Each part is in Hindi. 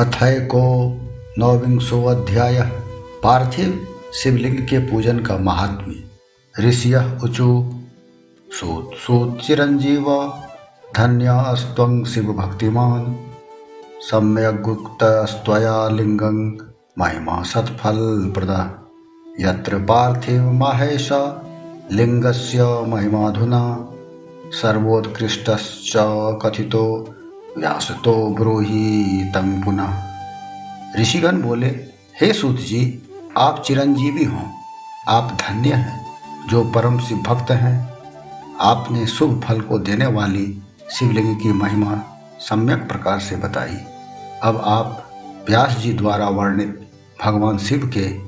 अथैको नवविंशो अध्याय, पार्थिव शिवलिंग के पूजन का महात्म्य। ऋषि उचु, सूत सूत चिरंजीव, धन्य अस्त्वं शिव भक्तिमान स्वया लिंगं महिमा सत्फल प्रदा। यत्र पार्थिव माहेश लिंगस्य महिमाधुना। सर्वोत्कृष्टश्च कथितो व्यासतो ब्रूहि तम पुनः। ऋषिगण बोले, हे सूत जी आप चिरंजीवी हों, आप धन्य हैं, जो परम शिव भक्त हैं। आपने शुभ फल को देने वाली शिवलिंग की महिमा सम्यक प्रकार से बताई। अब आप व्यास जी द्वारा वर्णित भगवान शिव के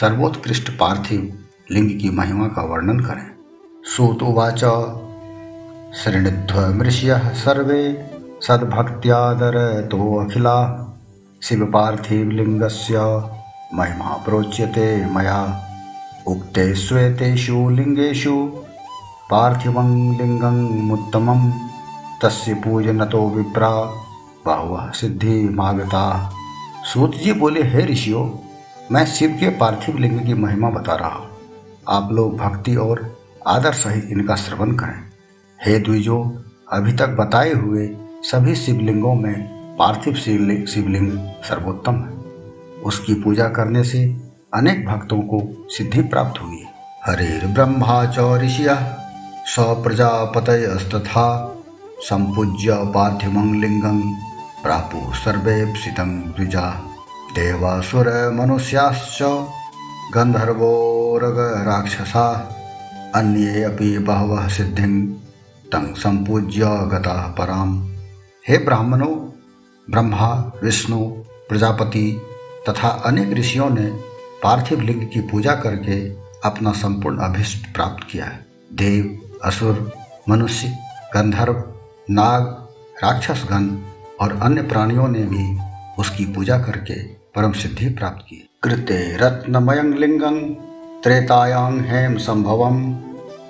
सर्वोत्कृष्ट पार्थिव लिंग की महिमा का वर्णन करें। सूतुवाच। शृणुध्व मृष्य सर्वे। सद्भक्त्यादर तो अखिला शिव पार्थिव लिंगस्य महिमा प्रोच्यते मया। उक्ते श्वेतेषु लिङ्गेषु पार्थिवं लिङ्गमुत्तमं तस्य पूजनतो विप्रा, बहुवः सिद्धि मागता। सूत जी बोले, हे ऋषियों, मैं शिव के पार्थिव लिंग की महिमा बता रहा हूँ। आप लोग भक्ति और आदर सहित इनका श्रवण करें। हे द्विजो, अभी तक बताए हुए सभी शिवलिंगों में पार्थिव शिवलिंग शिवलिंग सर्वोत्तम है। उसकी पूजा करने से अनेक भक्तों को सिद्धि प्राप्त हुई। हरे ब्रह्मा च ऋषिया, स संपूज्य पार्थिवं लिंगं प्रापु सर्वेप्सितं द्विजा। देवासुर मनुष्याश्च गंधर्वोरग राक्षसा, अन्ये अपि बहवः सिद्धिं तं संपूज्य गता पराम। हे ब्राह्मणों, ब्रह्मा, विष्णु, प्रजापति तथा अनेक ऋषियों ने पार्थिव लिंग की पूजा करके अपना संपूर्ण अभिष्ट प्राप्त किया है। देव, असुर, मनुष्य, गंधर्व, नाग, राक्षसगण और अन्य प्राणियों ने भी उसकी पूजा करके परम सिद्धि प्राप्त की। कृते रत्नमयं लिंगं, त्रेतायां हेम संभवम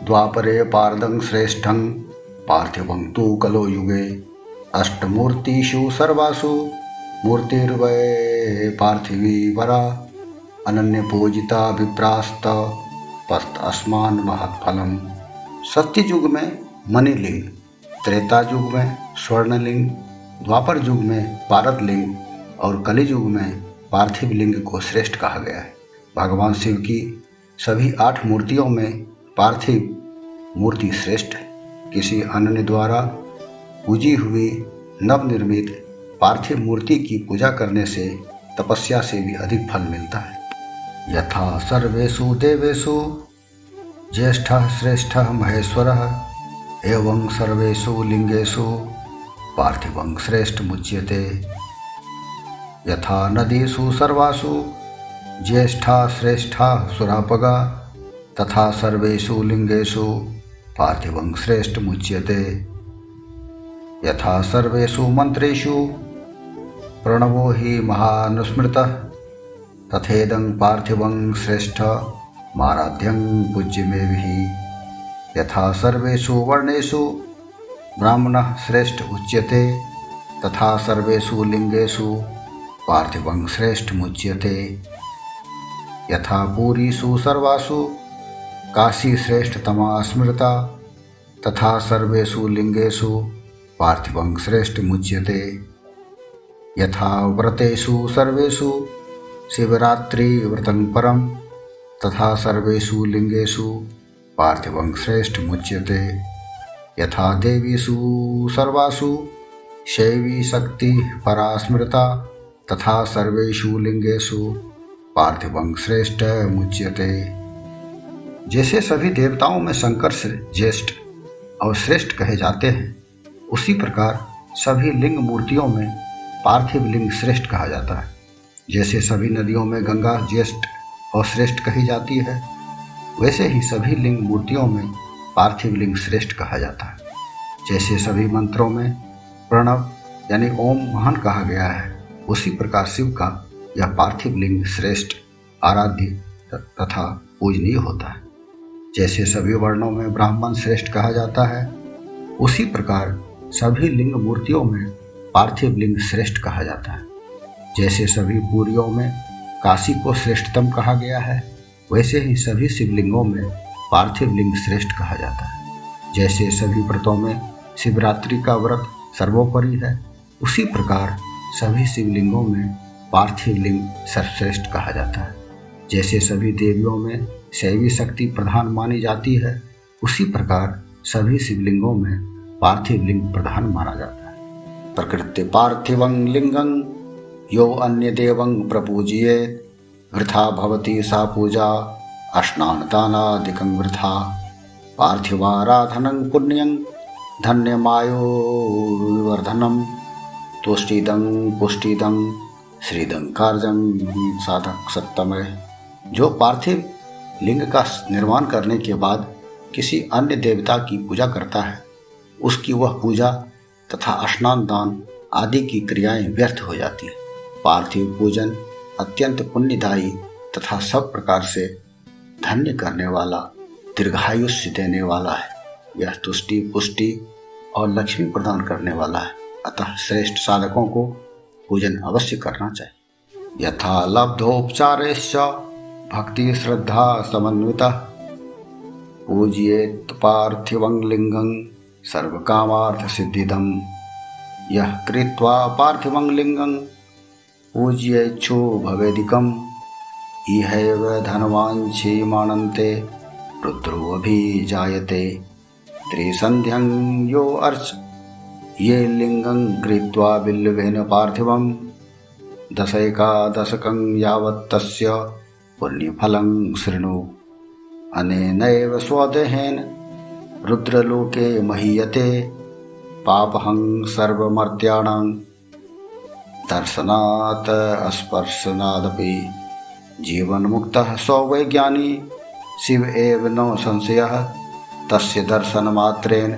द्वापरे पारदं श्रेष्ठं, पार्थिवं तु कलो युगे। अष्टमूर्तिषु सर्वासु मूर्तिर्वै पार्थिवी वरा अनन्य पूजिता विप्रास्त, पस्त अस्मान महत्फलम। सत्य युग में मणिलिंग त्रेता युग में स्वर्णलिंग द्वापर युग में पारद लिंग और कलि युग में पार्थिव लिंग को श्रेष्ठ कहा गया है। भगवान शिव की सभी आठ मूर्तियों में पार्थिव मूर्ति श्रेष्ठ है। किसी अन्य द्वारा पूजी हुई नवनिर्मित पार्थिव मूर्ति की पूजा करने से तपस्या से भी अधिक फल मिलता है। यथा सर्वेशु देवेशु ज्येष्ठ श्रेष्ठ महेश्वर, एवं सर्वेशु लिंगेशु पार्थिव श्रेष्ठ मुच्यते। यथा नदीसु सर्वासु, ज्येष्ठा श्रेष्ठा सुरापगा, तथा सर्वेषु लिंगेषु पार्थिव श्रेष्ठ मुच्यते। यथा सर्वेषु मंत्रेषु प्रणवो हि महानुस्मृतः। तथेदं पार्थिवं श्रेष्ठ। माराध्यं पूज्यमेभिः। यथा सर्वेषु वर्णेषु। ब्राह्मणः श्रेष्ठ उच्यते। तथा सर्वेषु लिङ्गेषु। पार्थिवं श्रेष्ठमुच्यते यथा पूरीषु सर्वासु। काशी श्रेष्ठतमा स्मृता। तथा सर्वेषु लिङ्गेषु। पार्थिवं श्रेष्ठमुच्यते यथा व्रतेषु सर्वेषु शिवरात्रिव्रतं परं, तथा सर्वेषु लिङ्गेषु पार्थिवं श्रेष्ठमुच्यते यथा देवीषु सर्वासु शैवी शक्तिः परा स्मृता, तथा सर्वेषु लिंगेषु पार्थिवं श्रेष्ठ मुच्यते। जैसे सभी देवताओं में शंकर ज्येष्ठ और श्रेष्ठ कहे जाते हैं उसी प्रकार सभी लिंग मूर्तियों में पार्थिव लिंग श्रेष्ठ कहा जाता है। जैसे सभी नदियों में गंगा ज्येष्ठ और श्रेष्ठ कही जाती है, वैसे ही सभी लिंग मूर्तियों में पार्थिव लिंग श्रेष्ठ कहा जाता है। जैसे सभी मंत्रों में प्रणव यानी ओम महान कहा गया है, उसी प्रकार शिव का यह पार्थिव लिंग श्रेष्ठ, आराध्य तथा पूजनीय होता है। जैसे सभी वर्णों में ब्राह्मण श्रेष्ठ कहा जाता है, उसी प्रकार सभी लिंग मूर्तियों में पार्थिव लिंग श्रेष्ठ कहा जाता है। जैसे सभी पूरियों में काशी को श्रेष्ठतम कहा गया है, वैसे ही सभी शिवलिंगों में पार्थिव लिंग श्रेष्ठ कहा जाता है। जैसे सभी व्रतों में शिवरात्रि का व्रत सर्वोपरि है, उसी प्रकार सभी शिवलिंगों में पार्थिव लिंग सर्वश्रेष्ठ कहा जाता है। जैसे सभी देवियों में शैवी शक्ति प्रधान मानी जाती है, उसी प्रकार सभी शिवलिंगों में पार्थिव लिंग प्रधान माना जाता है। प्रकृति पार्थिवं लिंगं, यो अन्य देवं प्रपूजिए वृथा भवती सा पूजा, अश्नानदानादिकं वृथा। पार्थिवाराधनं पुण्यं, धन्यमायोविवर्धनं, तुष्टिदं पुष्टिदं, श्रीदं कार्जं साधक सत्तमय। जो पार्थिव लिंग का निर्माण करने के बाद किसी अन्य देवता की पूजा करता है उसकी वह पूजा तथा स्नान दान आदि की क्रियाएँ व्यर्थ हो जाती। है पार्थिव पूजन अत्यंत पुण्यदायी तथा सब प्रकार से धन्य करने वाला, दीर्घायुष्य देने वाला है। यह तुष्टि, पुष्टि और लक्ष्मी प्रदान करने वाला है। अतः श्रेष्ठ साधकों को पूजन अवश्य करना चाहिए। यथा लब्धोपचार भक्ति श्रद्धा समन्विता पूज्येत् पार्थिवं लिङ्गं सर्वकामार्थसिद्धिदं। यः कृत्वा पार्थिवं लिङ्गं पूज्येच्छो भवेदिकम्। इहैव धनवाञ्छीमानन्ते रुद्रोऽभिजायते। त्रिसन्ध्यं यो अर्च। ये लिङ्गं कृत्वा बिल्वेन पार्थिवं दशैकादशकं यावत् तस्य पुण्यफलं शृणु। अनेनैव स्वदेहेन रुद्रलोके महीयते, पापहं सर्वमर्त्याणां। दर्शनात् स्पर्शनादपि जीवन्मुक्तः स्ववैज्ञानी शिव एव न संशयः, तस्य दर्शनमात्रेण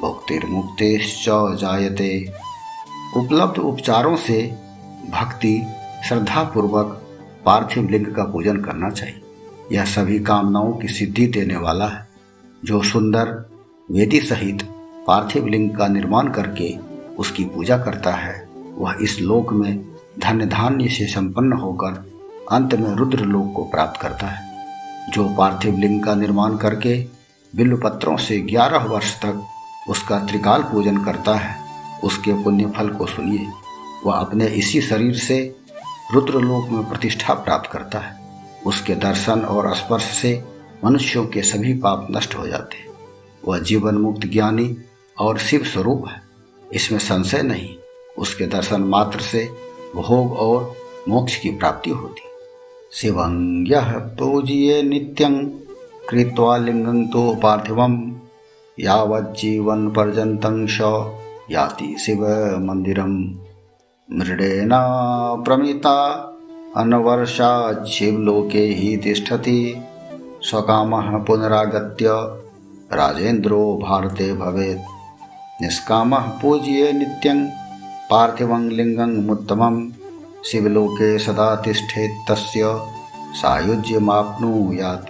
भुक्तिर्मुक्तिश्च जायते। उपलब्ध उपचारों से भक्ति, श्रद्धापूर्वक पार्थिव लिंग का पूजन करना चाहिए। यह सभी कामनाओं की सिद्धि देने वाला है। जो सुंदर वेदी सहित पार्थिव लिंग का निर्माण करके उसकी पूजा करता है, वह इस लोक में धन्य धान्य से संपन्न होकर अंत में रुद्र लोक को प्राप्त करता है। जो पार्थिव लिंग का निर्माण करके बिल्व पत्रों से ग्यारह वर्ष तक उसका त्रिकाल पूजन करता है, उसके पुण्य फल को सुनिए। वह अपने इसी शरीर से रुद्रलोक में प्रतिष्ठा प्राप्त करता है। उसके दर्शन और स्पर्श से मनुष्यों के सभी पाप नष्ट हो जाते हैं। वह जीवन मुक्त ज्ञानी और शिव स्वरूप है। इसमें संशय नहीं, उसके दर्शन मात्र से भोग और मोक्ष की प्राप्ति होती। शिवं यह पूजिए नित्यं कृत्वा लिंगं तो पार्थिवं यावज्जीवन पर्यन्तं याति शिव मंदिरम मृडेना प्रमिता अनवर्षात् शिवलोके ही तिष्ठति। स्वकामः पुनरागत्य। राजेन्द्रो भारते भवेत्। निष्कामः पूज्ये नित्यं। पार्थिवं लिङ्गमुत्तमं शिवलोके सदा तिष्ठेत् तस्य। सायुज्यमाप्नुयात्।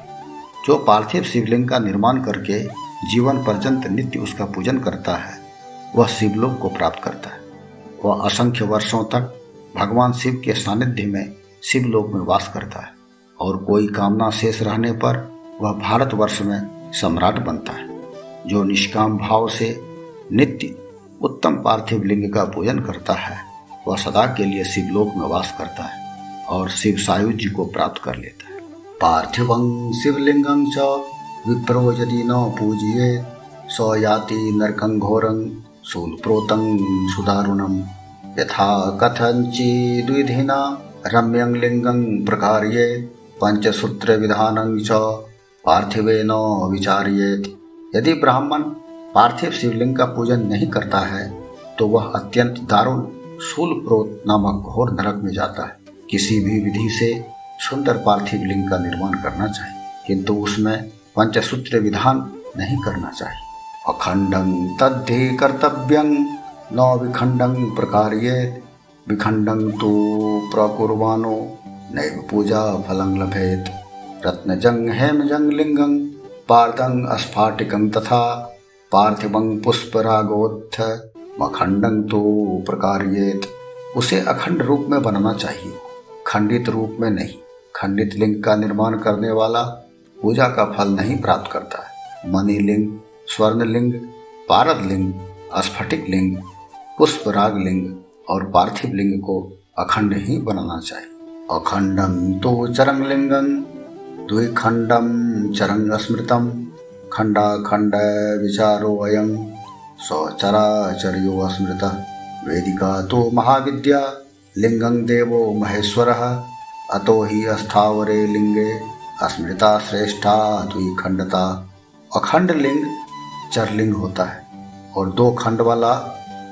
जो पार्थिव शिवलिंग का निर्माण करके जीवन पर्यंत नित्य उसका पूजन करता है, वह शिवलोक को प्राप्त करता है। वह असंख्य वर्षों तक भगवान शिव के सानिध्य में शिवलोक में वास करता है। और कोई कामना शेष रहने पर वह भारतवर्ष में सम्राट बनता है, जो निष्काम भाव से नित्य उत्तम पार्थिव लिंग का पूजन करता है। वह सदा के लिए शिवलोक में वास करता है और शिव सायुज्य को प्राप्त कर लेता है। पार्थिवं शिवलिंगं च, विप्रो यदि न पूजिए स याति नरकं घोरं, शूलप्रोतं सुदारुणं। यथा कथञ्चिद्विधिना रम्यं लिङ्गं प्रकार्ये। पंचसूत्रविधानं च पार्थिवेन विचार्येत यदि ब्राह्मण पार्थिव शिवलिंग का पूजन नहीं करता है तो वह अत्यंत दारुण शूल प्रोत नामक घोर नरक में जाता है। किसी भी विधि से सुंदर पार्थिव लिंग का निर्माण करना चाहिए, किंतु उसमें पंचसूत्र विधान नहीं करना चाहिए। अखंडं तद्धि कर्तव्यं न विखंडं प्रकार्येत। विखंडं तु प्रकुर्वाणो नैव पूजा फलं लभेत। रत्नजं हेमजं लिङ्गं पार्थं स्फाटिकं तथा पार्थिवं पुष्परागोत्थ मखण्डं तु प्रकार्येत। उसे अखंड रूप में बनाना चाहिए। खंडित रूप में नहीं। खंडित लिंग का निर्माण करने वाला पूजा का फल नहीं प्राप्त करता है। मणि लिंग, स्वर्ण लिंग, पारद लिंग स्फटिक लिंग, पुष्पराग लिंग और पार्थिव लिंग को अखंड ही बनाना चाहिए। अखंडम तो खंड विचारो अयम स्वचराचर्यो स्मृत वेदिका तो महाविद्या लिंगं देवो महेश्वर, अतो ही अस्थावरे लिंगे अस्मृता श्रेष्ठा द्विखंडता अखंड लिंग चरलिंग होता है, और दो खंड वाला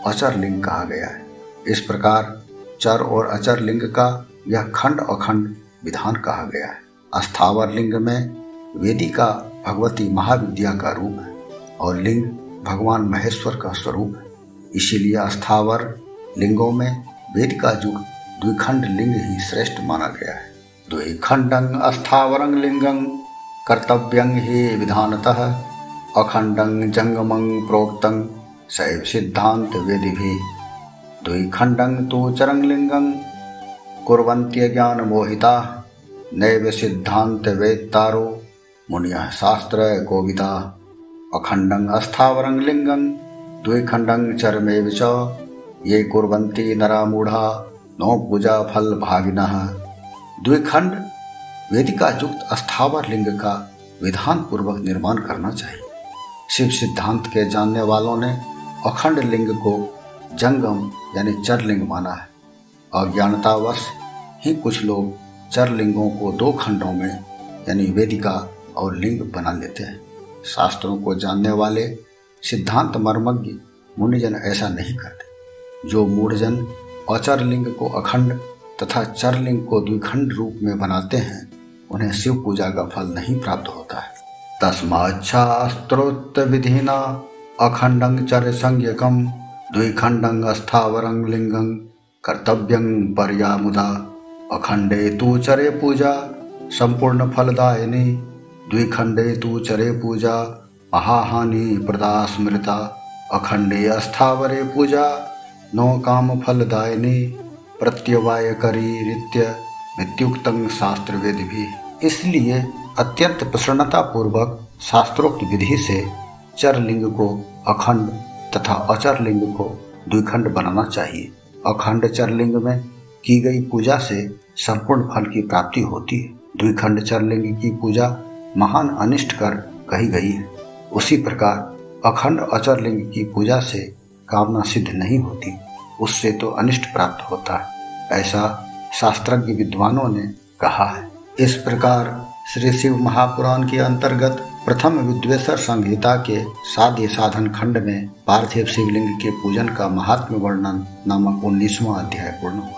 अचर लिंग कहा गया है। इस प्रकार चर और अचर लिंग का यह खंड अखंड विधान कहा गया है। अस्थावर लिंग में वेदिका भगवती महाविद्या का रूप है और लिंग भगवान महेश्वर का स्वरूप है। इसीलिए अस्थावर लिंगों में वेद का युग द्विखंड लिंग ही श्रेष्ठ माना गया है। द्विखंडं अस्थावरंग लिंगं कर्तव्यं ही विधानतः, अखंडं जंगमं प्रोक्तं शैव सिद्धांत वेदि भी द्विखंडं तो चरंग लिंगं कुर्वन्त्य ज्ञान मोहिता नैव सिद्धांत वेत्तारो मुनिय शास्त्र कोविता अखंडं अस्थावरं लिंगं द्विखंडं चरमेव च। ये नरा मूढ़ा नो पूजा फल भागिनः द्विखंड वेदिका युक्त अस्थावर लिंग का विधान पूर्वक निर्माण करना चाहिए। शिव सिद्धांत के जानने वालों ने अखंड लिंग को जंगम, यानी चरलिंग माना है। अज्ञानतावश ही कुछ लोग चरलिंगों को दो खंडों में, यानी वेदिका और लिंग बना लेते हैं। शास्त्रों को जानने वाले सिद्धांत मर्मज्ञ मुनिजन ऐसा नहीं करते। जो मूढ़जन अचर लिंग को अखंड तथा चरलिंग को द्विखंड रूप में बनाते हैं, उन्हें शिव पूजा का फल नहीं प्राप्त होता है। तस्माच्छास्त्रोक्त विधिना अखंडं चर संज्ञकम द्विखंडं अस्थावरं लिंगं कर्तव्यं पर्यामुदा। अखंडे तु चरे पूजा संपूर्ण फलदायिनी। द्विखंडे तु चरे पूजा, महाहानि प्रदा स्मृता अखंडे अस्थावरे पूजा, नो काम फलदायिनी। प्रत्यवाय करी नित्य मृत्युक्तं शास्त्र वेद भी इसलिए अत्यंत प्रसन्नता पूर्वक शास्त्रोक्त विधि से चरलिंग को अखंड तथा अचर लिंग को द्विखंड बनाना चाहिए। अखंड चरलिंग में की गई पूजा से संपूर्ण फल की प्राप्ति होती है। द्विखंड चरलिंग की पूजा महान अनिष्ट कर कही गई है। उसी प्रकार अखंड अचरलिंग की पूजा से कामना सिद्ध नहीं होती, उससे तो अनिष्ट प्राप्त होता है, ऐसा शास्त्रज्ञ विद्वानों ने कहा है। इस प्रकार श्री शिव महापुराण के अंतर्गत प्रथम विद्वेश्वर संहिता के साध्य साधन खंड में पार्थिव शिवलिंग के पूजन का महात्म वर्णन नामक उन्नीसवा अध्याय पूर्ण हुआ।